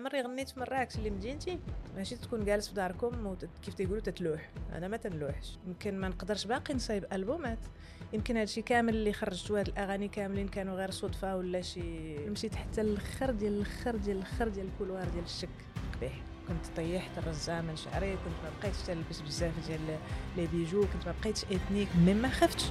عمري غنيت في مراكش اللي مدينتي ماشي تكون جالس في داركم وت- كيف تيقولوا تتلوح. أنا ما تنلوحش. يمكن ما نقدرش باقي نصايب ألبومات. يمكن هادشي كامل اللي خرجت هاد الأغاني كاملين كانوا غير صدفة ولا شي. مشيت حتى الآخر ديال الآخر ديال الآخر ديال ال couloir ديال الشك. قبيح كنت طيحت الرزه من شعري كنت ما بقيتش تلبس بزاف ديال les bijoux كنت ما بقيتش ethnique mais ما خفتش.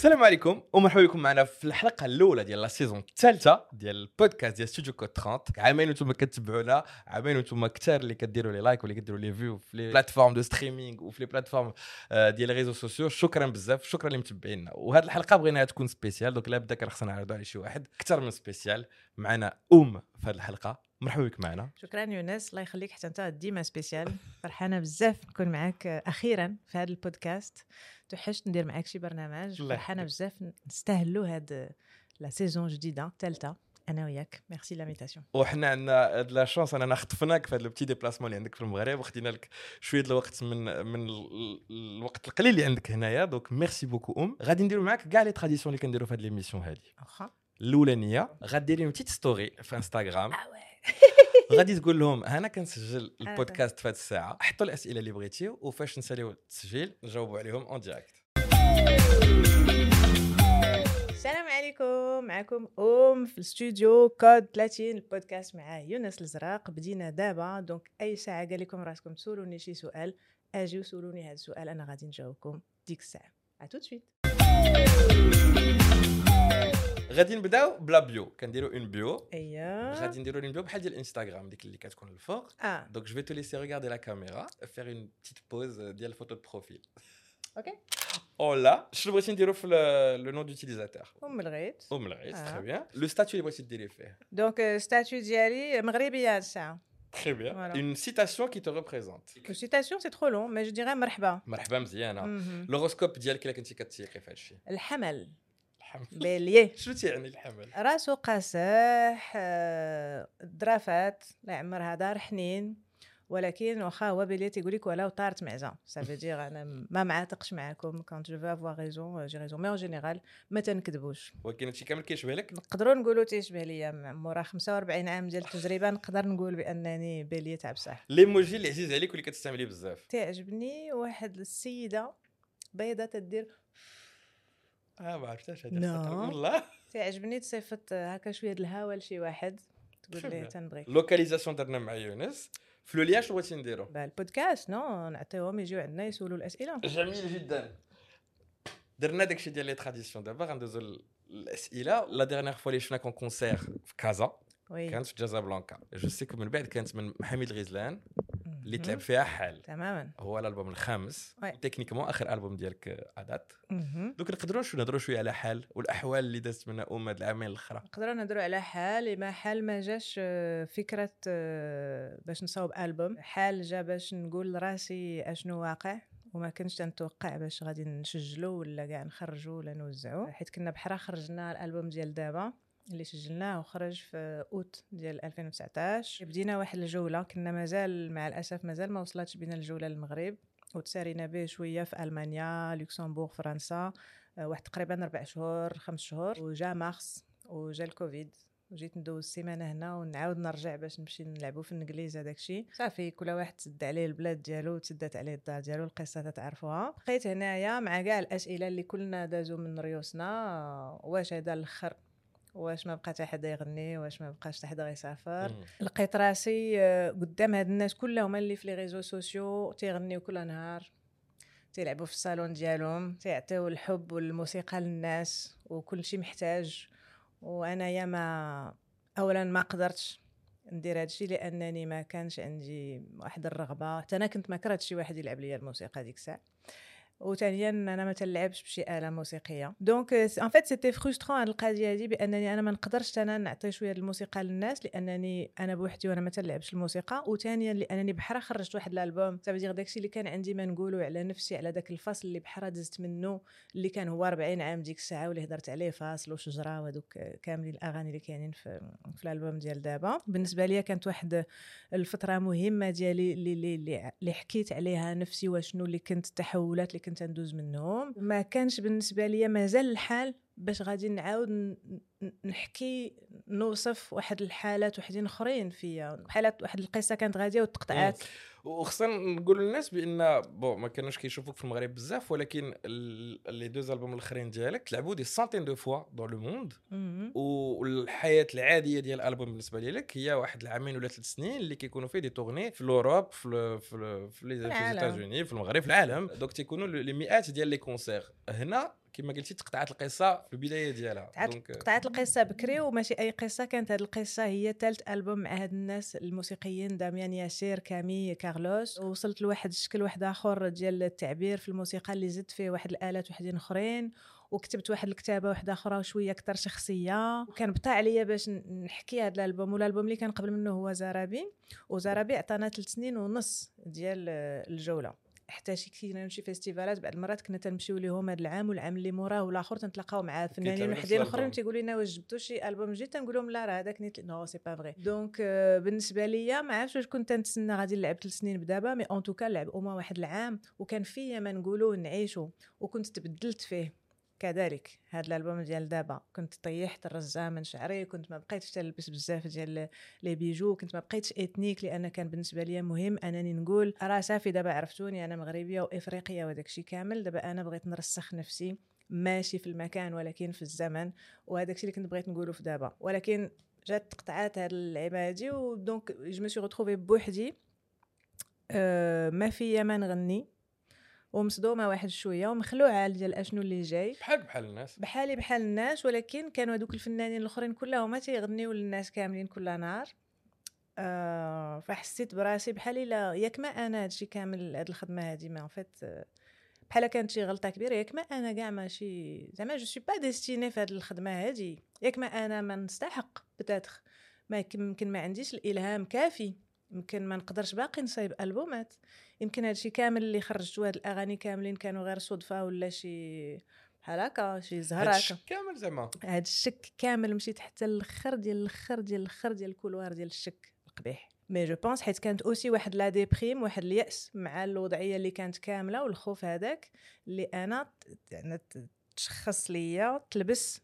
السلام عليكم ومرحبا بكم معنا في الحلقة الأولى ديال la saison الثالثة ديال البودكاست ديال ستوديو كود 30 عامين وأنتم كتبعونا عامين وأنتم كثار اللي كديروا les likes واللي كديروا les vues في les plateformes de streaming وفي les plateformes آه، ديال les réseaux sociaux. شكرا بزاف شكرا اللي متبعينا وهذه الحلقة بغيناها تكون spéciale donc لابد كان خصنا نعرضوا على شي واحد أكثر من spécial معنا أم في هذه الحلقة. مرحبا بك معنا. شكرا يونس. الله يخليك. حتى أنت ديما spécial فرحانة بزاف نكون معاك أخيرا في هذا البودكاست. توحشت ندير معاك شي برنامج فرحانة. بزاف نستاهلوا هاد la saison جديدة ثالثه أنا وياك. merci l'invitation وحنا عندنا هاد la chance أننا خطفناك في هذا ال petit déplacement اللي عندك في المغرب وخدينا لك شوية الوقت من من ال- الوقت القليل اللي عندك هنايا. donc merci beaucoup ام غادي نديرو معاك كاع les traditions اللي كنديرو في هاد l'émission هادي. واخا الأولانية غديري une story في انستغرام وي غادي تقول لهم أنا كنسجل البودكاست في هاد الساعة حطوا الأسئلة اللي بغيتيو وفاش نساليو التسجيل نجاوبوا عليهم en direct السلام عليكم معكم أم في الاستوديو كود 30 البودكاست مع يونس الزراق. بدينا دابا donc أي ساعة قال لكم راسكم تسولوني شي سؤال أجي وسولوني هذا السؤال أنا غادي نجاوبكم ديك الساعة. à tout de suite غادي نبداو ب la bio كنديرو une bio ايوا غادي نديرو une bio بحال ديال الانستغرام ديك اللي كتكون الفوق آه Donc je vais te laisser regarder la caméra, faire une petite pause euh, ديال ال photo de profil. أوكي Oh là, شنو بغيتي نديرو في le nom d'utilisateur ام الغيط ام العيس آه. très bien. Le statut اللي بغيتي ديري فيه. دونك ستاتيو ديالي مغربيه هاد الساعة Très bien. Voilà. Une citation qui te représente. سيتاسيون سي ترو لون مي جو ديغي مرحبا مرحبا مزيانه. مهم. الهوروسكوب ديالك الا كنتي كتسيقي في هذا الشيء. الحمل الحمل. بلييه شنو تيعني الحمل؟ راسو قاسح آه، الدرافات لا يعمرها دار حنين ولكن واخا هو bélier تيقول لك ولو طارت معزة ça veut dire أنا ما معاتقش معاكم quand je veux avoir raison j'ai raison mais en général ما تنكذبوش ولكن هادشي كامل كيشبه لك؟ نقدروا نقولوا تيشبه ليا مورا 45 عام ديال التجربة نقدر نقول بأنني bélier تاع بصح l'emoji اللي عزيز عليك واللي كتستعمليه بزاف. تعجبني واحد السيدة بيضة تدير آه ما عرفتهاش هذه No. خطر. والله. تعجبني تصيفط هكا شوية د الهوا لشي واحد تقول ليه bien. تنبغيك لوكاليزاسيون درنا مع يونس. في لوليا شنو بغيتي نديرو؟ البودكاست نو نعطيهم يجيو عندنا يسولوا الأسئلة جميل جدا درنا داكشي ديال لي تراديسيون دابا غندوزو للاسئله لا ديرنيير فوا اللي شفنا كون كونسير في كازا وي كانت في جازابلانكا جو سيكو من بعد كانت من حميد الغزلان اللي. تلعب فيها حال. تماما. هو الألبوم الخامس. تكنيكمون آخر ألبوم ديالك عادات مهم. دوك نقدروا شو نهضروا شوية على حال والأحوال اللي دازت منها أم هاد العامين الأخرى؟ نقدروا نهضروا على حال ما حال ما جاش آه، فكرة آه، باش نصاوب ألبوم. حال جا باش نقول لراسي أشنو واقع وما كنتش تنتوقع باش غادي نسجلو ولا كاع نخرجو ولا نوزعو. حيت كنا بحرا خرجنا الألبوم ديال دابا. اللي سجلناه وخرج في أوت ديال 2019 بدينا واحد الجولة كنا مازال مع الأسف مازال ما وصلتش بينا الجولة للمغرب. وتسارينا به شوية في ألمانيا لوكسمبورغ فرنسا آه، واحد تقريبا ربع شهور خمس شهور. وجا مارس وجا الكوفيد. وجيت ندوز سيمانه هنا ونعاود نرجع باش نمشي نلعبوا في الإنجليز هذاك الشيء صافي كل واحد تسد عليه البلاد ديالو تسدات عليه الدار ديالو القصة تتعرفوها بقيت هنايا مع كاع الأسئلة اللي كلنا دازو من ريوسنا آه، واش هذا الأخر؟ واش ما بقى حتى حدا يغني واش ما بقاش حتى حدا غيسافر. لقيت راسي آه، قدام هاد الناس كلهم اللي في les réseaux sociaux تيغنيو كل نهار. تيلعبوا في الصالون ديالهم تيعطيو الحب والموسيقى للناس وكل شيء محتاج. وأنايا ما اولا ما قدرتش ندير هادشي لأنني ما كانش عندي واحد الرغبة. حتى أنا كنت ما كرهتش شي واحد يلعب ليا الموسيقى ديك الساعة. وثانيا أنا ما تلعبش بشي آلة موسيقية. donc en fait c'était frustrant هاد القضية هادي بأنني أنا ما نقدرش أنا نعطي شوية الموسيقى للناس لأنني أنا بوحدي وأنا ما تلعبش الموسيقى. وثانيا لأنني بحرا خرجت واحد الألبوم. صافي داكشي اللي كان عندي ما نقولوا على نفسي على داك الفصل اللي بحرا دزت منه اللي كان هو 40 عام ديك الساعة واللي هضرت عليه فاصل وشجرة وهذوك كاملين الأغاني اللي كاينين في, في الألبوم ديال دابا. بالنسبة لي كانت واحد الفترة مهمة ديالي اللي اللي, اللي حكيت عليها نفسي وشنو اللي كنت التحولات اللي كنت ندوز منهم. ما كانش بالنسبة لي مازال الحال باش غادي نعاود نحكي نوصف واحد الحالات وحدين اخرين فيا حالات واحد القصة كانت غاديه وتقطعات وخصنا نقول للناس بان بون ما كانوش كيشوفوك في المغرب بزاف ولكن les deux albums الاخرين ديالك تلعبوا des centaines de fois dans le monde. والحياة العاديه ديال الالبوم بالنسبة لك هي واحد العامين ولا ثلاث سنين اللي كيكونوا فيه des tournées في ال Europe في ال- في ال- في في العالم. États-Unis في المغرب في العالم donc تيكونوا لي مئات ديال les concerts هنا كما قلتي تقطعت القصة في البداية ديالها. قطعت القصة بكري وماشي أي قصة كانت هذه القصة هي ثالث ألبوم مع هاد الناس الموسيقيين داميان ياسير كامي كارلوس. وصلت لواحد الشكل واحد آخر ديال التعبير في الموسيقى اللي زدت فيه واحد الآلات وحدين أخرين. وكتبت واحد الكتابة واحدة أخرى وشوية أكثر شخصية. وكان بطا عليا باش نحكي هذا الألبوم. والألبوم اللي كان قبل منه هو زرابي. وزرابي عطانا ثلاث سنين ونص ديال الجولة. حتى شي كنا نمشي festivalات. بعض المرات كنا تنمشيو ليهم هذا العام والعام اللي موراه والآخر تنتلاقاو مع فنانين وحدين آخرين. تيقولوا لنا واش جبتوا شي ألبوم جديد؟ تنقول لهم لا راه هذاك نيت non c'est pas vrai donc بالنسبة ليا ما عرفتش واش كنت تنتسنى غادي نلعب ثلاث سنين بدابا mais en tout cas لعب أوما واحد العام. وكان فيا ما نقولوا نعيشوا وكنت تبدلت فيه. كذلك هذا الألبوم ديال دابا. كنت طيحت الرزة من شعري كنت ما بقيتش تلبس بزاف ديال les bijoux كنت ما بقيتش ethnique لأن كان بالنسبة لي مهم أنني نقول راه صافي دابا عرفتوني أنا مغربية وإفريقية وداك الشيء كامل. دابا أنا بغيت نرسخ نفسي ماشي في المكان ولكن في الزمن وهذاك الشيء اللي كنت بغيت نقوله في دابا. ولكن جات تقطعات هاد اللعيبة هادي و donc je me retrouvais بوحدي أه ما فيا ما نغني ومصدومة واحد شوية ومخلوعة ديال أشنو اللي جاي. بحال بحال الناس. بحالي بحال الناس ولكن كانوا هذوك الفنانين الأخرين كلهم تيغنيو للناس كاملين كل نهار. آه فحسيت براسي بحال الا ياك ما أنا هادشي كامل هاد الخدمة هادي ما فيت بحال كانت شي غلطة كبيرة ياك ما أنا كاع ماشي زعما je suis pas destinée في هاد الخدمة هادي. ياك ما أنا ما نستحق peut-être ما يمكن يمكن ما عنديش الإلهام كافي. يمكن ما نقدرش باقي نصايب ألبومات. يمكن هادشي كامل اللي خرجتو هاد الأغاني كاملين كانوا غير صدفة ولا شي بحال هكا شي زهر هكا. كامل زعما. هاد الشك كامل مشيت حتى الآخر ديال الآخر ديال الآخر ديال ال couloir ديال الشك. القبيح mais je pense حيت كانت aussi واحد la déprime واحد اليأس مع الوضعية اللي كانت كاملة والخوف هذاك اللي أنا يعني تشخص ليا تلبس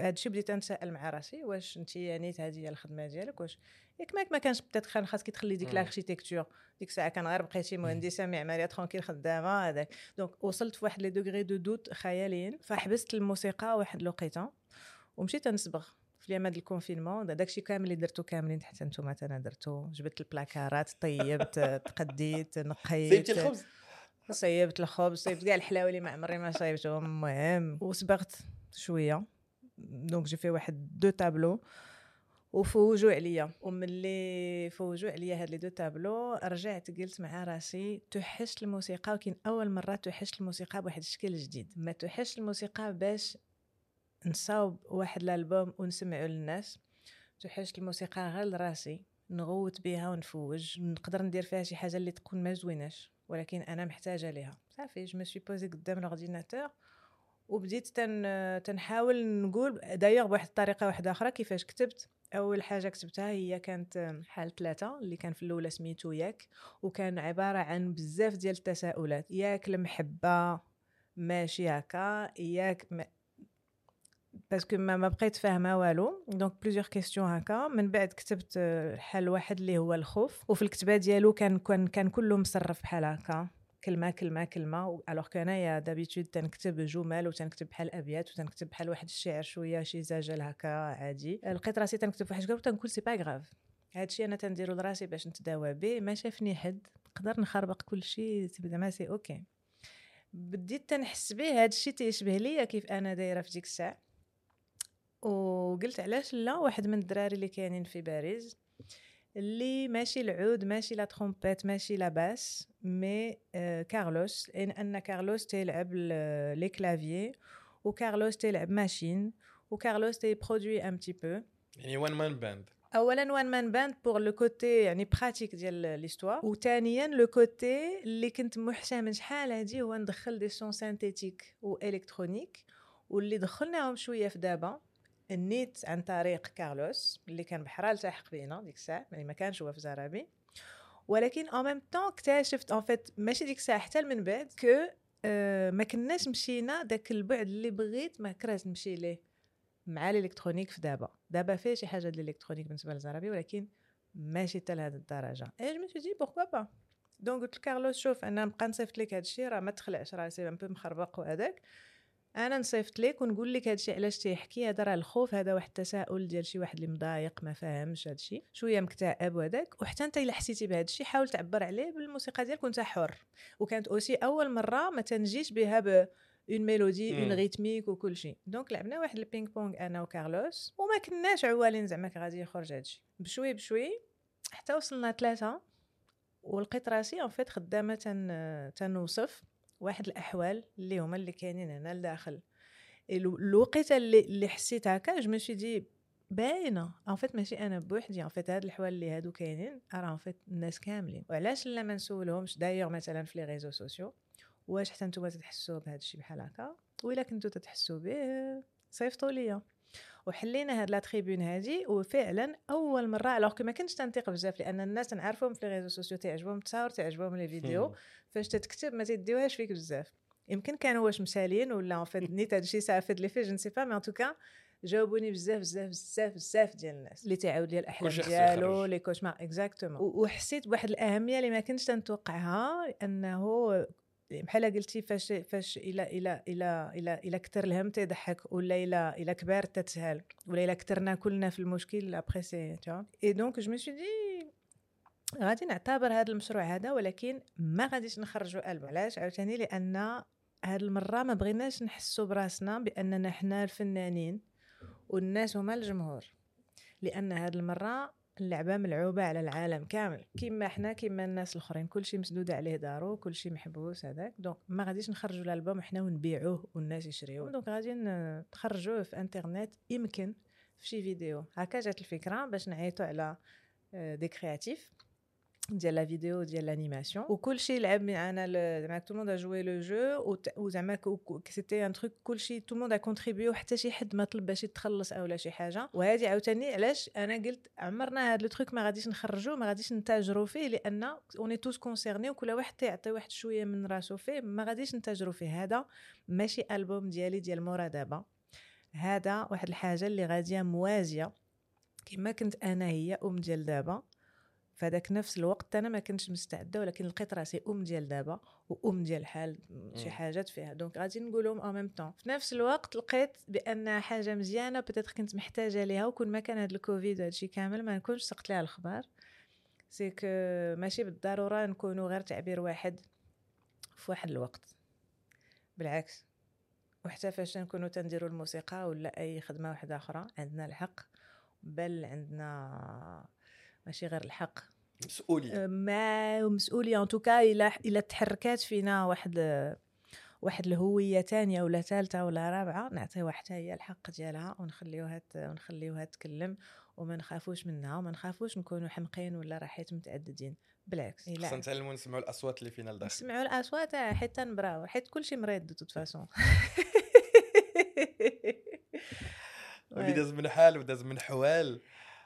هذا الشيء بديت نسال مع راسي واش انت يعني هذه هي الخدمة ديالك؟ واش ياك ماك ما كانش بتات كان خاصك تخلي ديك. l'architecture ديك الساعة كان غير بقيتي مهندسة معماريه tranquille خدامة هذاك. donc وصلت في واحد les degrés de doute خياليين فحبست الموسيقى واحد الوقيته ومشيت نصبغ في أيام هاد ال confinement. دا- داكشي كامل اللي درتو كاملين حتى نتوما أنا درتو. جبت ال placardات طيبت تقديت نقيت. صيبتي الخبز؟ صيبت الخبز صيبت كاع الحلاوة اللي ما عمري ما صيبتهم. المهم وصبغت شوية. donc j'ai fait واحد deux tableaux وفوجوا عليا وملي فوجوا عليا هاد les deux tableaux رجعت قلت مع راسي توحشت الموسيقى ولكن اول مره توحشت الموسيقى بواحد الشكل جديد ما توحشت الموسيقى باش نصاوب واحد الالبوم ونسمعو للناس توحشت الموسيقى غير لراسي نغوت بها ونفوج نقدر ندير فيها شي حاجة اللي تكون ما زويناش ولكن أنا محتاجه ليها صافي je suis posée قدام ال ordinateur وبديت تن تنحاول نقول دايوغ بواحد الطريقة واحدة أخرى كيفاش كتبت. أول حاجة كتبتها هي كانت حال ثلاثة اللي كان في الأولى سميتو ياك وكان عبارة عن بزاف ديال التساؤلات. ياك المحبة ماشي هكا ياك ما باسكو ما, ما بقيت فاهمة والو. دونك بليزيور كيستيون هكا. من بعد كتبت حل واحد اللي هو الخوف وفي الكتابة ديالو كان كان كان كله مصرف بحال هكا. كلمه كلمه كلمه alors que انايا d'habitude تنكتب جمل وتنكتب بحال أبيات وتنكتب بحال واحد الشعر شوية شي زجل هكا عادي. لقيت راسي تنكتب واحد الشكل وتنقول c'est pas grave هادشي أنا تنديرو لراسي باش نتداوى به ما شافني حد. نقدر نخربق كل شيء زعما c'est OK بديت تنحس به هادشي تيشبه ليا كيف أنا دايرة في ديك الساعة. وقلت علاش لا واحد من الدراري اللي كاينين في باريس. اللي ماشي العود ماشي la trompette ماشي la basse mais آه كارلوس. لأن en كارلوس تيلعب لي clavier وكارلوس تيلعب machine وكارلوس تي produit un petit peu. يعني one man band اولا one man band pour le côté يعني pratique ديال l'histoire وثانيا le côté اللي كنت محشى من شحال هادي هو ندخل des sons synthétiques و électroniques واللي دخلناهم شوية في دابا. النيت عن طريق كارلوس اللي كان بحرا التحق بينا ديك الساعة يعني ما كانش هو في زرابي. ولكن en même temps اكتشفت en fait ماشي ديك الساعة حتى من بعد que آه، ما كناش مشينا داك البعد اللي بغيت ما كرهت نمشي ليه. مع الإلكترونيك في دابا. دابا فيه شي حاجة ديال الإلكترونيك بالنسبة للزرابي ولكن ماشي حتى لهاد الدرجة. et je me dis pourquoi pas donc قلت لكارلوس شوف أنا نبقى نصيفط لك هادشي راه ما تخلعش راه c'est un peu مخربق وهذاك. أنا نصيفط لك ونقول لك هادشي علاش تيحكي هذا راه الخوف هذا واحد التساؤل ديال شي واحد اللي مضايق ما فاهمش هادشي. شوية مكتئب وهذاك وحتى أنت إلا حسيتي بهادشي حاول تعبر عليه بالموسيقى ديالك وأنت حر. وكانت aussi أول مرة ما تنجيش بها ب une mélodie une. rythmique وكل شيء donc لعبنا واحد ال ping-pong أنا وكارلوس. وما كناش عوالين زعما غادي يخرج هادشي. بشوي بشوي حتى وصلنا ثلاثة ولقيت راسي en fait خدامة تن تنوصف. واحد الأحوال اللي هما اللي كاينين هنا لداخل. الو- الوقيته اللي اللي حسيت هكا je me suis dit باينة. en fait ماشي أنا بوحدي. en fait هاد الحوال اللي هادو كاينين راه en fait الناس كاملين. وعلاش لا ما نسولهمش؟ دايوغ مثلا في les réseaux sociaux واش حتى نتوما تتحسوا بهذا الشيء بحال هكا؟ وإلا كنتو تتحسوا به صيفطوا ليا. وحلينا هاد la tribune هادي وفعلا أول مره alors ما كنتش تنطيق بزاف لأن الناس نعرفهم في les réseaux sociaux تعجبهم التصاور تعجبهم les vidéos. فاش تتكتب ما تديوهاش فيك بزاف. يمكن كانوا واش مسالين ولا en fait نيت هادشي ça valait le فيت je ne sais pas mais en tout cas جاوبوني بزاف بزاف بزاف بزاف ديال الناس. اللي تعاود لي الأحلام ديالو. les cauchemars exactement وحسيت بواحد الأهمية اللي ما كنتش تنتوقعها لأنه بحال قلتي فاش فاش إلى إلى إلى إلى إلى كثر الهم تيضحك ولا إلى إلى كبار تتسهل ولا إلى كثرنا كلنا في المشكل après ça y est donc je me suis dit غادي نعتبر هذا المشروع هذا ولكن ما غاديش نخرجوا ألبوم. علاش؟ عاوتاني لأن هاد المرة ما بغيناش نحسوا براسنا بأننا حنا الفنانين والناس هما الجمهور. لأن هاد المرة اللعبة ملعوبة على العالم كامل. كيما حنا كيما الناس الأخرين كلشي مسدود عليه دارو كلشي محبوس هذاك. donc ما غاديش نخرجوا الألبوم حنا ونبيعوه والناس يشريوه. donc غادي نخرجوه في إنترنت يمكن في شي فيديو. هكا جات الفكرة باش نعيطوا على آه، des créatifs. ديال la vidéo ديال l'animation وكلشي لعب معنا ل- زعما tout le monde joue le jeu وزعما c'était un truc كلشي tout le monde contribue حتى شي حد ما طلب باش يتخلص أو لا شي حاجة وهذه عاوتاني علاش أنا قلت عمرنا هذا le truc ما غاديش نخرجوه ما غاديش نتاجروا فيه لأن on est tous concernés وكل واحد تيعطي واحد شوية من راسو فيه ما غاديش نتاجروا فيه هذا ماشي البوم ديالي ديال مورا دابا هذا واحد الحاجة اللي غاديه موازية كما كنت أنا هي أم ديال دابا فداك نفس الوقت أنا ما كنتش مستعدة ولكن لقيت راسي أم ديال دابا وأم ديال حال شي. حاجات فيها. donc غادي نقولهم en même temps في نفس الوقت لقيت بأن حاجة مزيانة بتاتر كنت محتاجة ليها وكون ما كان هذا الكوفيد وهادشي كامل ما نكونش سقت لها الخبر. c'est ماشي بالضرورة نكونوا غير تعبير واحد في واحد الوقت. بالعكس. وحتى فاش نكونوا تنديروا الموسيقى ولا أي خدمة واحدة أخرى عندنا الحق. بل عندنا ماشي غير الحق. مسؤولية. ما مسؤولية. ان توكا إلى إلى تحركات فينا واحد واحد الهوية تانية ولا ثالثه ولا رابعة نعطيوها حتى هي الحق ديالها ونخليوها ونخليوها تكلم وما نخافوش منها وما نخافوش نكونوا حمقين ولا راحيت متعددين. بالعكس. خصنا نتعلموا نسمعوا الأصوات اللي فينا لداخل. نسمعوا الأصوات حتى نبراو حيت كلشي مريض de toute façon اللي داز من حال وداز من حوال.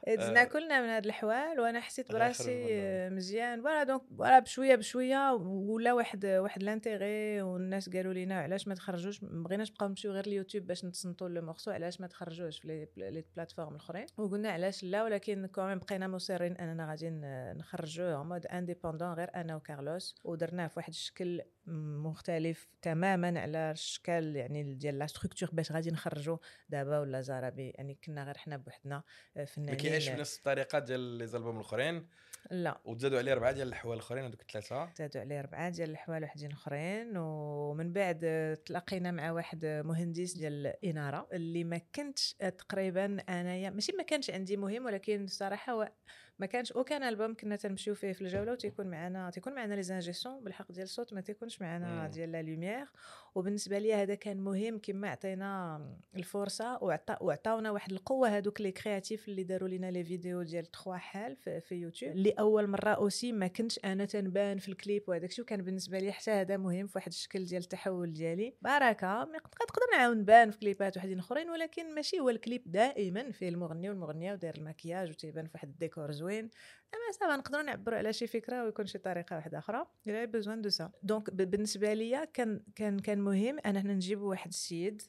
دزنا آه. كلنا من هاد الحوال وأنا حسيت براسي مزيان. voilà donc voilà بشوية بشوية ولا واحد واحد l'intérêt والناس قالوا لينا علاش ما تخرجوش؟ ما بغيناش نبقاو نمشيو غير اليوتيوب باش نتصنتوا le morceau علاش ما تخرجوش في les- plateformes الأخرين؟ وقلنا علاش لا ولكن quand même بقينا مصرين أننا غادي نخرجوه mode indépendant غير أنا وكارلوس ودرناه في واحد الشكل مختلف تماما على الشكل يعني ديال la structure باش غادي نخرجوا دابا ولا زرابي. يعني كنا غير حنا بوحدنا آه، فنانين. كيعيش بنفس الطريقة ديال les albums الأخرين؟ لا. وتزادوا عليه أربعة ديال الحوال الأخرين هذوك الثلاثة؟ زادوا عليه ربعه ديال الحوال وحدين أخرين ومن بعد تلاقينا مع واحد مهندس ديال الاناره اللي ما كنتش تقريبا أنايا ماشي ما كانش عندي مهم ولكن الصراحه هو ما كانش aucun album كنا تنمشيو فيه في الجولة وتيكون معنا تيكون معنا les ingés son بالحق ديال الصوت ما تيكونش معنا مم. ديال la lumière وبالنسبة لي هذا كان مهم كما عطينا الفرصة وعطا وعطاونا واحد القوة هذوك les créatifs اللي داروا لنا les vidéos ديال 3 حال في, في يوتيوب اللي أول مرة aussi ما كنتش أنا تنبان في الكليب وهذاك الشيء وكان بالنسبة لي حتى هذا مهم في واحد الشكل ديال التحول ديالي. بركة نقدر نعاود نبان في كليبات وحدين أخرين ولكن ماشي هو الكليب دائما فيه المغني والمغنية وداير المكياج وتيبان في واحد الديكور زوين. أما ça va نقدروا نعبروا على شي فكرة ويكون شي طريقة واحدة أخرى. إلى besoin de ça donc بالنسبة ليا كان كان كان مهم اننا نجيبوا واحد السيد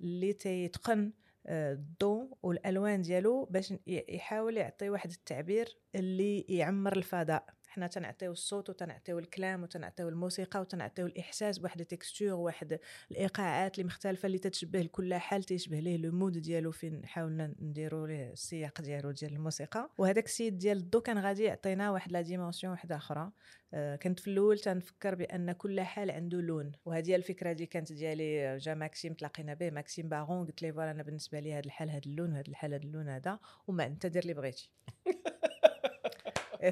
اللي تيتقن آه، الضوء والألوان ديالو باش يحاول يعطي واحد التعبير اللي يعمر الفضاء. حنا تنعطيو الصوت وتنعطيو الكلام وتنعطيو الموسيقى وتنعطيو الإحساس بواحد ال texture واحد الإيقاعات اللي مختلفة اللي تتشبه لكل حال تيشبه ليه le mode ديالو فين حاولنا نديرو ليه السياق ديالو ديال الموسيقى. وهذاك السيد ديال الضو كان غادي يعطينا واحد la dimension واحدة أخرى. آه، كنت في الأول تنفكر بأن كل حال عنده لون. وهذه الفكرة دي كانت ديالي. جا ماكسيم تلاقينا به. ماكسيم pardon قلت ليه voilà أنا بالنسبة لي هذا الحال هذا اللون هذا الحال هذا اللون هذا وما أنت دير اللي بغيتي.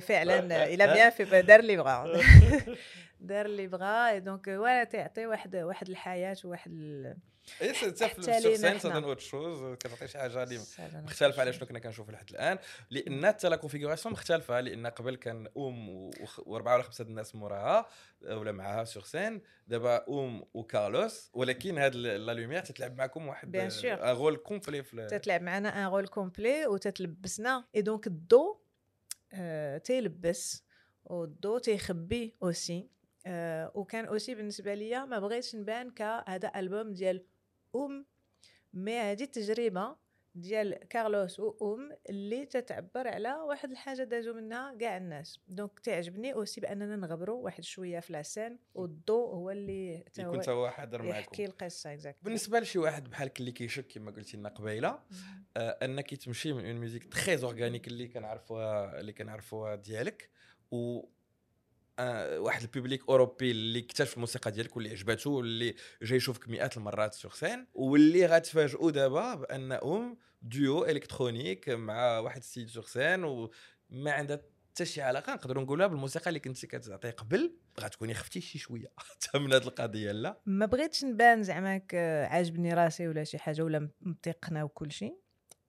فعلا il a bien fait دار اللي بغا. دار اللي بغا. donc ولا تعطي واحد واحد الحياة وواحد ال- اي حتى في حنا. ça donne autre chose كتعطي شي حاجة اللي مختلفة على شنو كنا كنشوفوا لحد الآن. لأن حتى la configuration مختلفة لأن قبل كان أم وأربعة ولا خمسة الناس موراها ولا معاها sur scène دابا أم وكارلوس ولكن هاد la lumière تتلعب معكم واحد. un rôle complet تتلعب معنا un rôle complet وتتلبسنا. et donc الضو تيلبس والضو تيخبي aussi آه وكان aussi بالنسبة ليا ما بغيتش نبان كهذا ألبوم ديال أم mais هذه التجربة. ديال كارلوس وام اللي تتعبر على واحد الحاجة دازو منها كاع الناس. donc تعجبني aussi بأننا نغبروا واحد شوية في la scène والضو هو اللي يكون تا هو حاضر يحكي معكم القصة exact بالنسبة لشي واحد بحالك اللي كيشك كما قلتي لنا قبيلة آه، انك تمشي من une musique très organique اللي كنعرفوها اللي كنعرفوها ديالك و آه، واحد ال public أوروبي اللي اكتشف الموسيقى ديالك واللي عجباتو واللي جاي يشوفك مئات المرات sur scène واللي غتفاجئوا دابا بأنهم duo électronique مع واحد السيد sur scène وما عندها حتى شي علاقة نقدروا نقولها بالموسيقى اللي كنتي كتعطي قبل غتكوني خفتي شي شوية حتى من هذه القضية لا. ما بغيتش نبان زعما عاجبني راسي ولا شي حاجة ولا متقنة وكل شيء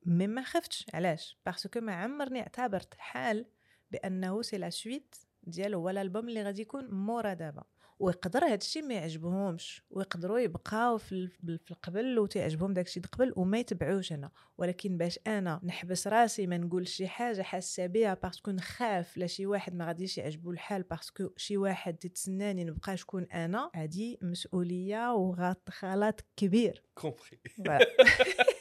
mais ما خفتش علاش؟ parce que ما عمرني اعتبرت حال بأنه c'est la suite ديال هو الألبوم اللي غادي يكون مورا دابا. ويقدر هذا الشيء ما يعجبهمش. ويقدروا يبقاو في في القبل وتعجبهم داك الشيء قبل وما يتبعوش أنا ولكن باش أنا نحبس راسي ما نقول شي حاجة حاسه بها parce que نخاف لا شي واحد ما غاديش يعجبو الحال parce que شي واحد تتسناني نبقى شكون أنا هذه مسؤولية وغلط كبير. compris.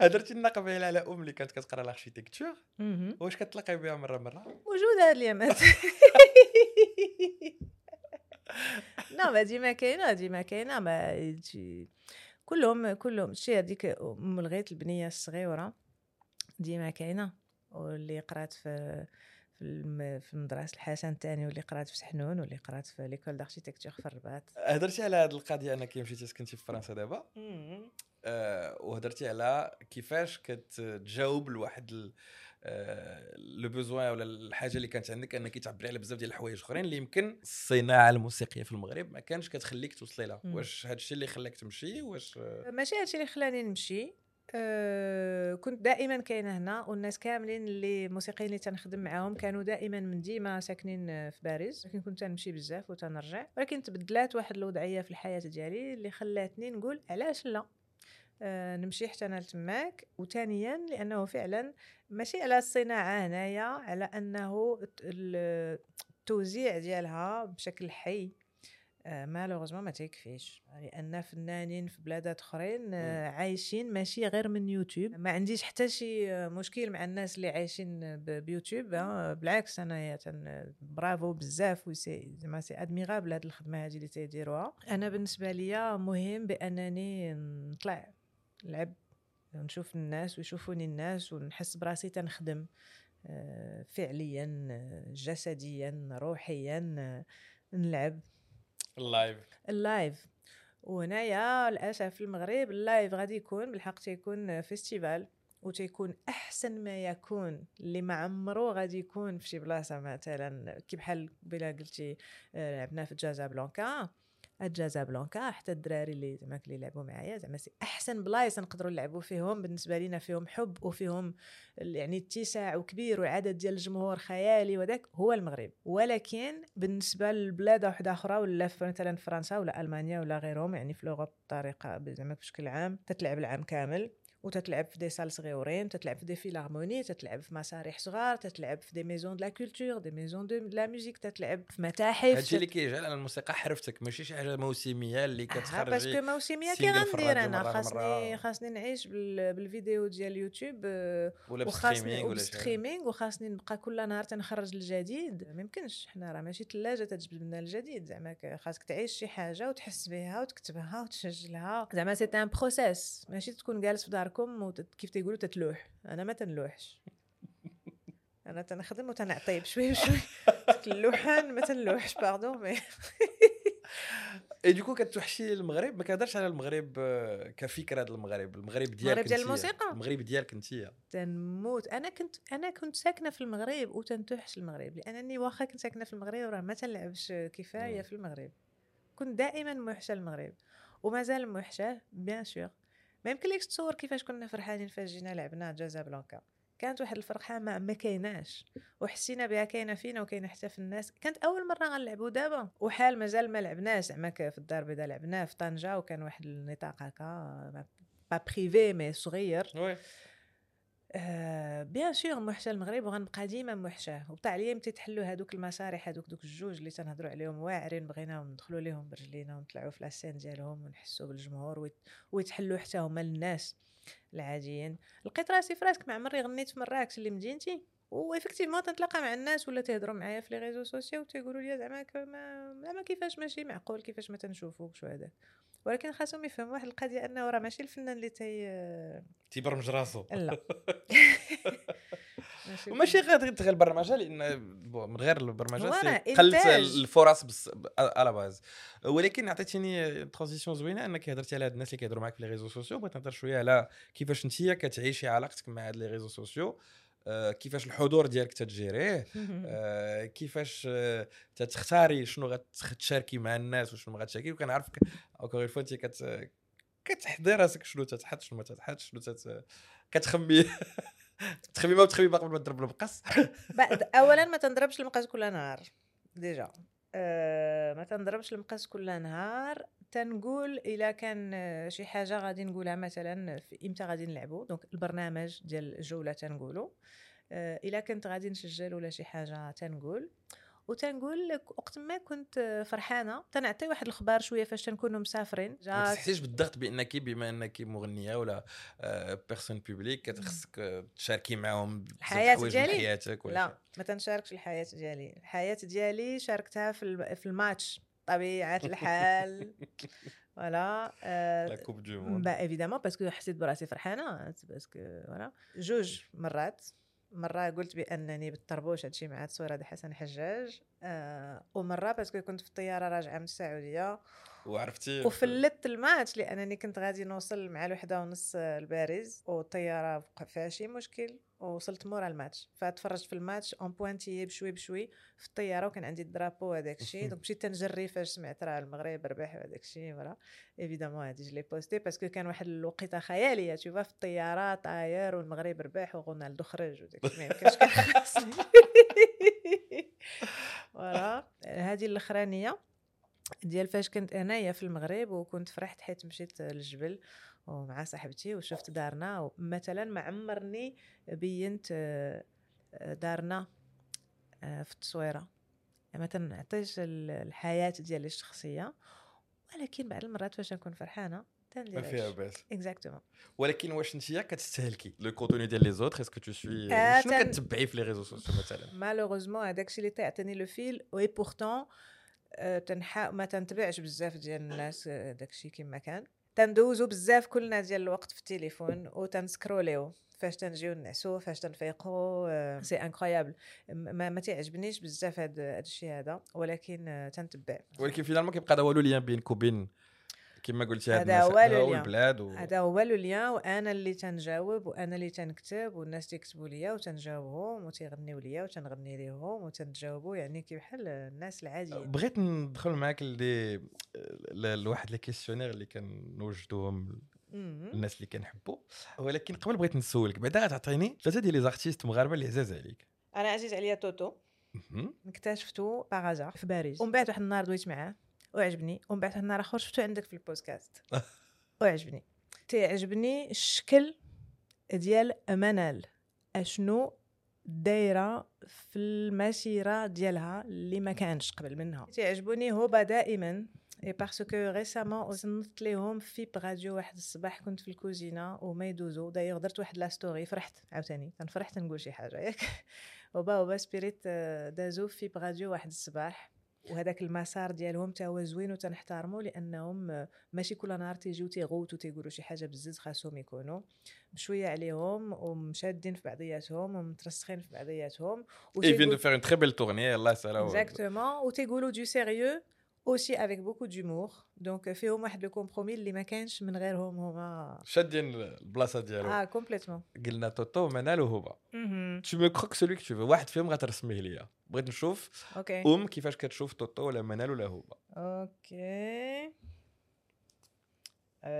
هضرتي لنا قبيله على أم اللي كانت كتقرأ ال architecture مهم. واش كتلاقي بها مرة مرة؟ موجوده هاد اليامات. لا ما ديما كاينة ديما كاينة ما كلهم كلهم شي هذيك أم الغيط البنية الصغيرة ديما كاينة. واللي قرات في في الم- في مدرسه الحسن الثاني واللي قرات في سحنون واللي قرات في l'école d'architecture في الرباط. هضرتي على هذه القضية انك مشيتي سكنتي في فرنسا دابا؟ آه وهضرتي على كيفاش كتجاوب لواحد آه، لو بوزوان ولا الحاجة اللي كانت عندك أنك تعبري على بزاف ديال الحوايج أخرين اللي يمكن الصناعة الموسيقية في المغرب ما كانش كتخليك توصلي لها. واش هذا الشيء اللي خلاك تمشي؟ واش آه، ماشي هادشي اللي خلاني نمشي. أه كنت دائما كاينة هنا والناس كاملين اللي موسيقيين اللي تنخدم معاهم كانوا دائما من ديما ساكنين في باريس. لكن كنت تنمشي بزاف وتنرجع. ولكن تبدلات واحد الوضعية في الحياة ديالي اللي خلاتني نقول علاش لا. نمشي حتى أنا لتماك. وثانيا لأنه فعلا ماشي على الصناعة هنايا على أنه الت- ال- التوزيع ديالها بشكل حي. malheureusement ما تيكفيش. لأن فنانين في بلادات آخرين آه، عايشين ماشي غير من يوتيوب. ما عنديش حتى شي آه، مشكل مع الناس اللي عايشين بيوتيوب آه، بالعكس أنا تن برافو بزاف و c'est زعما c'est admirable هاد الخدمة هادي اللي تيديروها. أنا بالنسبة ليا مهم بأنني نطلع نلعب نشوف الناس ويشوفوني الناس ونحس براسي تنخدم آه، فعليا آه، جسديا روحيا آه، نلعب. اللايف ال live وهنايا للأسف في المغرب ال live غادي يكون بالحق تيكون festival وتيكون أحسن ما يكون اللي ما عمرو غادي يكون في شي بلاصة مثلا كي بحال بلا قلتي لعبنا في Jazzablanca ال Jazzablanca حتى الدراري اللي زعما اللي لعبوا معايا زعما c'est أحسن بلايص نقدروا نلعبوا فيهم بالنسبة لينا فيهم حب وفيهم يعني اتساع وكبير وعدد ديال الجمهور خيالي وداك هو المغرب. ولكن بالنسبة لبلاد واحدة أخرى ولا مثلا فرنسا ولا ألمانيا ولا غيرهم يعني في l'Europe بطريقة زعما بشكل عام تتلعب العام كامل. وتتلعب في des salles صغيورين تتلعب في des philharmonies تتلعب في مسارح صغار تتلعب في des maisons de la culture des maisons de la musique تتلعب في متاحف هادشي اللي كيجعل على الموسيقى حرفتك ماشي شي حاجة موسمية اللي آه، كتخرج parce que موسمية كي غندير أنا خاصني. خاصني نعيش بال- بالفيديو ديال اليوتيوب آه، وخاصني. وب streaming وخاصني نبقى كل نهار تنخرج الجديد ما يمكنش حنا راه ماشي ثلاجه تجبد لنا الجديد زعما خاصك تعيش شي حاجة وتحس بها وتكتبها وتسجلها زعما c'est un process ماشي تكون جالس في داركم وت- كيف تيقولوا تتلوح. أنا ما تنلوحش. أنا تنخدم وتنعطي بشوي بشوي اللوحان ما تنلوحش pardon mais et donc كتوحشي المغرب؟ ما كنهضرش على المغرب آه، كفكرة ديال المغرب. المغرب ديالك ديال أنتيا. الموسيقى؟ المغرب ديالك انت تنموت. أنا كنت أنا كنت ساكنة في المغرب وتنتوحش المغرب لأنني واخا كنت ساكنة في المغرب راه ما تنلعبش كفاية. في المغرب. كنت دائما موحشة المغرب. ومازال موحشة bien sûr ما يمكنلكش تصور كيفاش كنا فرحانين فاش جينا لعبنا Jazzablanca. كانت واحد الفرحة ما, ما كايناش وحسينا بها كاينة فينا وكاينة حتى في الناس. كانت أول مرة غنلعبوا دابا. وحال مازال ما لعبناش زعما في الدار البيضاء لعبناه في طنجة وكان واحد النطاق هكا pas privé mais صغير آه bien sûr موحشه المغرب وغنبقى ديما موحشاه وبطا عليا متى تحلوا هذوك المسارح هذوك دوك الجوج اللي تنهضروا عليهم واعرين بغينا ندخلوا ليهم برجلينا ونطلعوا في la scène ديالهم ونحسوا بالجمهور ويت- ويتحلوا حتى هما للناس العاديين. لقيت راسي في راسك عمري غنيت في مراكش اللي مدينتي و effectivement تنتلاقى مع الناس ولا تهضروا معايا في les réseaux sociaux وتيقولوا لي زعما ما كيفاش ماشي معقول كيفاش ما تنشوفوكش وهذاك ولكن خاصهم يفهموا واحد القضية أنه راه ماشي الفنان اللي تي تيبرمج راسو. لا. وماشي غير غير البرمجة لأن من غير البرمجة قلت. الفرص بس على باز ولكن عطيتيني transition زوينة أنك هضرتي على هاد الناس اللي كيهضروا معاك في les réseaux sociaux بغيت نهضر شوية على كيفاش انت كتعيشي علاقتك مع هاد les réseaux sociaux كيفاش الحضور ديالك تتجيريه آه، كيفاش آه، تتختاري شنو غتشاركي مع الناس وشنو ما غتشاركي وكنعرفك encore une fois انت كت كتحضي راسك شنو تتحط شنو ما تتحطش شنو تت... كتخمي تخمي ما وتخمي ما قبل ما تضرب المقص. اولا ما تنضربش المقص كل نهار déjà. أه ما تنضربش المقص كل نهار. تنقول إلا كان آه، شي حاجة غادي نقولها مثلا في إمتى غادي نلعبوا donc البرنامج ديال الجولة تنقولوا أه إلا كنت غادي نسجل ولا شي حاجة تنقول. وتنقول لك وقت ما كنت آه، فرحانة تنعطي واحد الخبار شوية فاش تنكونوا مسافرين. ما تحسيش بالضغط بأنك بما أنك مغنية ولا personne publique كتخصك آه، تشاركي معاهم من ديالي؟ حياتك ولا لا ما تنشاركش الحياة ديالي الحياة ديالي شاركتها في في الماتش. طبيعة الحال. voilà آه، la Coupe du Monde bah évidemment parce que حسيت براسي فرحانة. parce que voilà جوج مرات. مرة قلت بأنني بالطربوش هادشي مع ديال حسن حجاج آه ومرة parce que كنت في الطيارة راجعة من السعودية وعرفتي وفلت الماتش لأنني كنت غادي نوصل مع الوحدة ونص الباريس والطيارة وقع فيها شي مشكل ووصلت مورا الماتش. فتفرجت في الماتش en pointillé بشوي بشوي في الطيارة وكان عندي الدرابو هذاك الشيء donc مشيت تنجري فاش سمعت راه المغرب ربح وهذاك الشيء voilà évidemment هادي لي posté parce que كان واحد الوقيتة خيالية تشوفها في الطيارة طاير والمغرب ربح ورونالدو خرج وداك ما يمكنش voilà هذه الأخرانية. ديال فاش كنت انايا في المغرب وكنت فرحت حيت مشيت للجبل ومع صاحبتي وشفت دارنا مثلا ما عمرني بينت آه، دارنا آه، في التصويرة. ما تنعطيش ال- الحياة ديالي الشخصية ولكن بعض المرات فاش نكون فرحانة ما فيها باس. exactement ولكن واش انت كتستهلكي le contenu ديال les autres؟ est-ce que tu suis آه، شنو كتبعي في les réseaux sociaux مثلا؟ malheureusement هذاك الشيء اللي تعطيني le fil وي بورتون تنحا ما تنتبعش بزاف ديال الناس آه، داك الشيء كما كان. تندوزو بزاف كلنا ديال الوقت في التليفون وتنسكروليو فاش تنجيو نعسو فاش تنفيقو c'est incroyable. ما, ما تعجبنيش بزاف هاد هاد الشيء هذا ولكن آه، تنتبع. ولكن finalement كيبقى هذا و le lien بينك وبين كما قلتي هاد هذا الناس هو. البلاد و... هذا هو le lien وأنا اللي تنجاوب وأنا اللي تنكتب والناس تيكتبوا ليا وتنجاوبهم وتيغنيو ليا وتنغني ليهم وتنجاوبوا يعني كي بحال الناس العاديين. بغيت ندخل معاك لدي لواحد les questionnaires اللي كنوجدوهم. الناس اللي كنحبوا ولكن قبل بغيت نسولك بعدا غتعطيني ثلاثة ديال les artistes مغاربة اللي عزاز عليك. أنا عزيز عليا توتو. مهم. اكتشفتو par hasard في باريس. ومن بعد واحد النهار دويت معاه. وعجبني ومن بعد النهار اخر شفتو عندك في البودكاست. وعجبني تيعجبني الشكل ديال منال أشنو دايرة في المسيره ديالها اللي ما كانش قبل منها. تعجبوني هوبا دائما. et parce que récemment صنت ليهم في راديو واحد الصباح كنت في الكوزينه وما يدوزو دايوغ درت واحد la story فرحت عاوتاني فرحت نقول شي حاجة ياك هوبا هوبا سبيريت دازو في راديو واحد الصباح وهذاك المسار ديالهم تا هو زوين وتنحترمو لأنهم ماشي كل نهار تيجيو تيغوتو تيقولوا شي حاجة بزز خاصهم يكونوا. بشويه عليهم ومشادين في بعضياتهم ومترسخين في بعضياتهم. et viennent de faire une très belle tournée الله يسهلها exactement وتيقولوا du sérieux aussi avec beaucoup d'humour donc فيهم واحد le compromis اللي ما كانش من غيرهم هما شادين البلاصه ديالهم آه complètement قلنا توتو منال وهوبا tu me croques celui que واحد فيهم غترسميه ليا بغيت نشوف OK ام كيفاش كتشوف توتو ولا منال ولا هوبا OK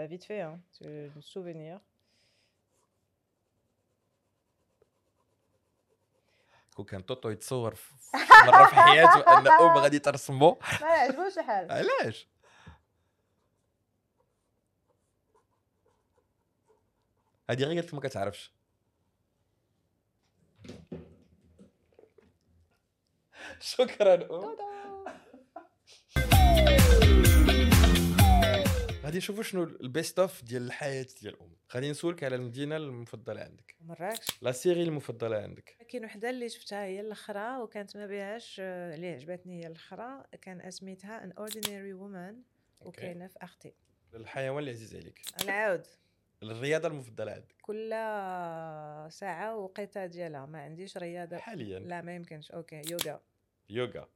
vite fait hein souvenir كون كان توتو يتصور في مرة في حياته أن ام غادي ترسمو ما يعجبوش الحال علاش؟ هادي غير قالت ما كتعرفش. شكرا ام غادي نشوفوا شنو ال best of ديال الحياة ديال ام غادي نسولك على المدينة المفضلة عندك. مراكش la série المفضلة عندك. كاين وحدة اللي شفتها هي الأخرى وكانت ما بيهاش آه، اللي عجبتني هي الأخرى. كان اسميتها An Ordinary Woman وكاينة في أختي. الحيوان اللي عزيز عليك. نعاود الرياضة المفضلة عندك. كل ساعة وقيتها ديالها. ما عنديش رياضة. حاليا. لا ما يمكنش. OK يوغا. يوغا.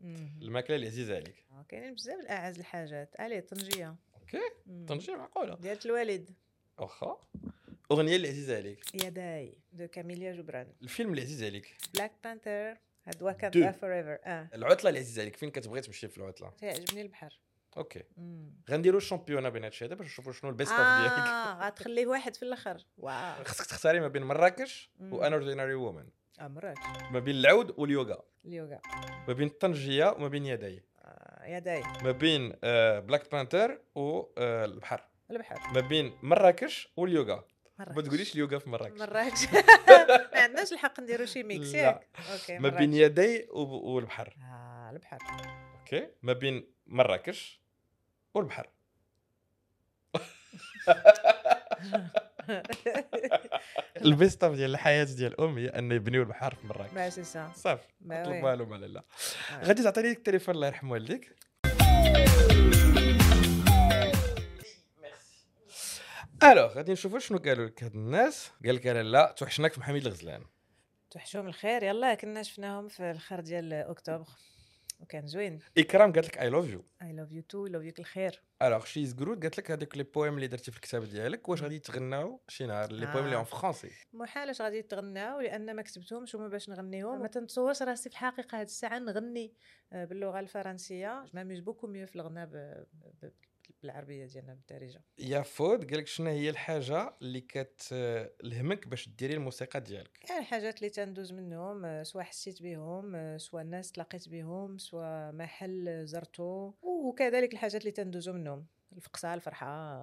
الماكلة اللي عزيزة عليك. آه، كاينين بزاف الأعز الحاجات. allez طنجية. OK مم. طنجيه معقوله ديالت الوالد واخا اغنيه اللي عزيزه عليك يداي de كاميليا جبران الفيلم اللي عزيز عليك Black Panther هاد Wakanda. Forever آه العطله اللي عزيزه عليك فين كتبغي تمشي في العطله تعجبني البحر OK. غنديروا بين هادشي هذا باش نشوفوا شنو ال best of ديالك آه غتخليه واحد في الآخر واو خصك تختاري ما بين مراكش. و An Ordinary Woman آه مراكش ما بين العود واليوغا اليوغا ما بين طنجيه وما بين يداي يداي. ما بين Black Panther والبحر البحر. ما بين مراكش واليوغا. مراكش. ما تقوليش اليوغا في مراكش. مراكش. ما عندناش الحق نديرو شي mix. ياك. OK ما بين وب- والبحر. آه البحر. OK. ما بين مراكش والبحر. ال best of ديال الحياة ديال ام هي أن يبنيو البحر في مراكش. bah c'est ça صافي نطلب. والو ما لا. آه. غادي تعطيني التليفون الله يرحم والديك. ألو غادي نشوفوا شنو قالوا لك هاد الناس. قال لك لا توحشناك في محاميد الغزلان. توحشوهم الخير. يلا كنا شفناهم في الخير ديال أكتوبر. وكان زوين. إكرام قالت لك I love you I love you too لاف يوك الخير alors شيز جرود قالت لك هذوك les poèmes اللي درتي في الكتاب ديالك واش غادي يتغناو شي نهار؟ les poèmes اللي آه. en français محالاش غادي تغناو لأن ما كتبتهمش وما باش نغنيهم. ما تنتصورش راسي في الحقيقة هاد الساعة نغني آه، باللغة الفرنسية. m'amuse beaucoup mieux في الغناء ب- ب- بالعربيه ديالنا بالدارجة. يا فود قال لك شنو هي الحاجة اللي كتلهمك باش ديري الموسيقى ديالك؟ كاع الحاجات اللي تندوز منهم سواء حسيت بهم سواء الناس تلاقيت بهم سواء محل زرته وكذلك الحاجات اللي تندوزو منهم. الفقصة الفرحة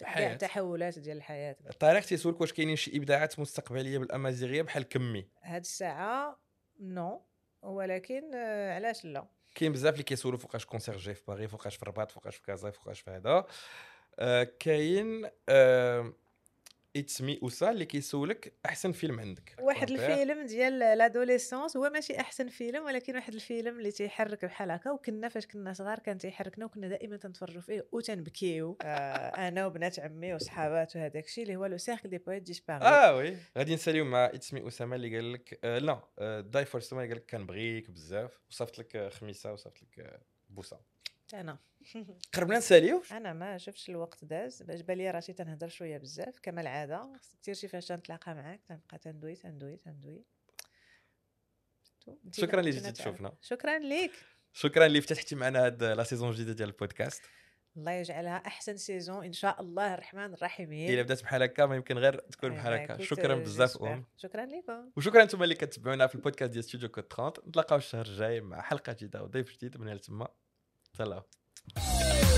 الحياة. التحولات ديال الحياة. طارق تيسولك واش كاينين شي إبداعات مستقبلية بالأمازيغية بحال كمي. هاد الساعة non. ولكن علاش لا؟ كاين بزاف اللي كيسولوا فوقاش concert جاي في باغي فوقاش في الرباط فوقاش في كازا فوقاش في هذا آه كاين آه It's me اوسا اللي كيسولك أحسن فيلم عندك. واحد. الفيلم ديال l'adolescence هو ماشي أحسن فيلم ولكن واحد الفيلم اللي تيحرك بحال هكا وكنا فاش كنا صغار كان تيحركنا وكنا دائما تنتفرجوا فيه وتنبكيو. آه أنا وبنات عمي وصحابات وهذاك الشيء اللي هو Le Cercle des poètes disparus آه oui. غادي نساليو مع It's me أسامة اللي قال لك آه لا آه داي فور سما قال لك كنبغيك بزاف وصافت لك آه، خميسة وصافت لك آه، بوسة. أنا. قربنا نساليو أنا ما شفتش الوقت داز. باش بان لي راسي تنهضر شوية بزاف. كما العاده كثير شي فاش تنتلاقى معاك تنبقى تندوي تندوي تندوي. شكرا اللي جيتي. تشوفنا. شكرا ليك. شكرا اللي فتحتي معنا هاد la saison الجديدة ديال البودكاست. الله يجعلها أحسن سيزون إن شاء الله. الرحمن الرحيم إلا بدات بحال هكا ما يمكن غير تكون بحال ما هكا. شكرا بزاف. أم. شكرا لكم وشكرا أنتم اللي كتبعونا في البودكاست ديال ستوديو كود 30 نتلاقاو الشهر الجاي مع حلقة جديدة وضيف جديد من هنا Hasta luego.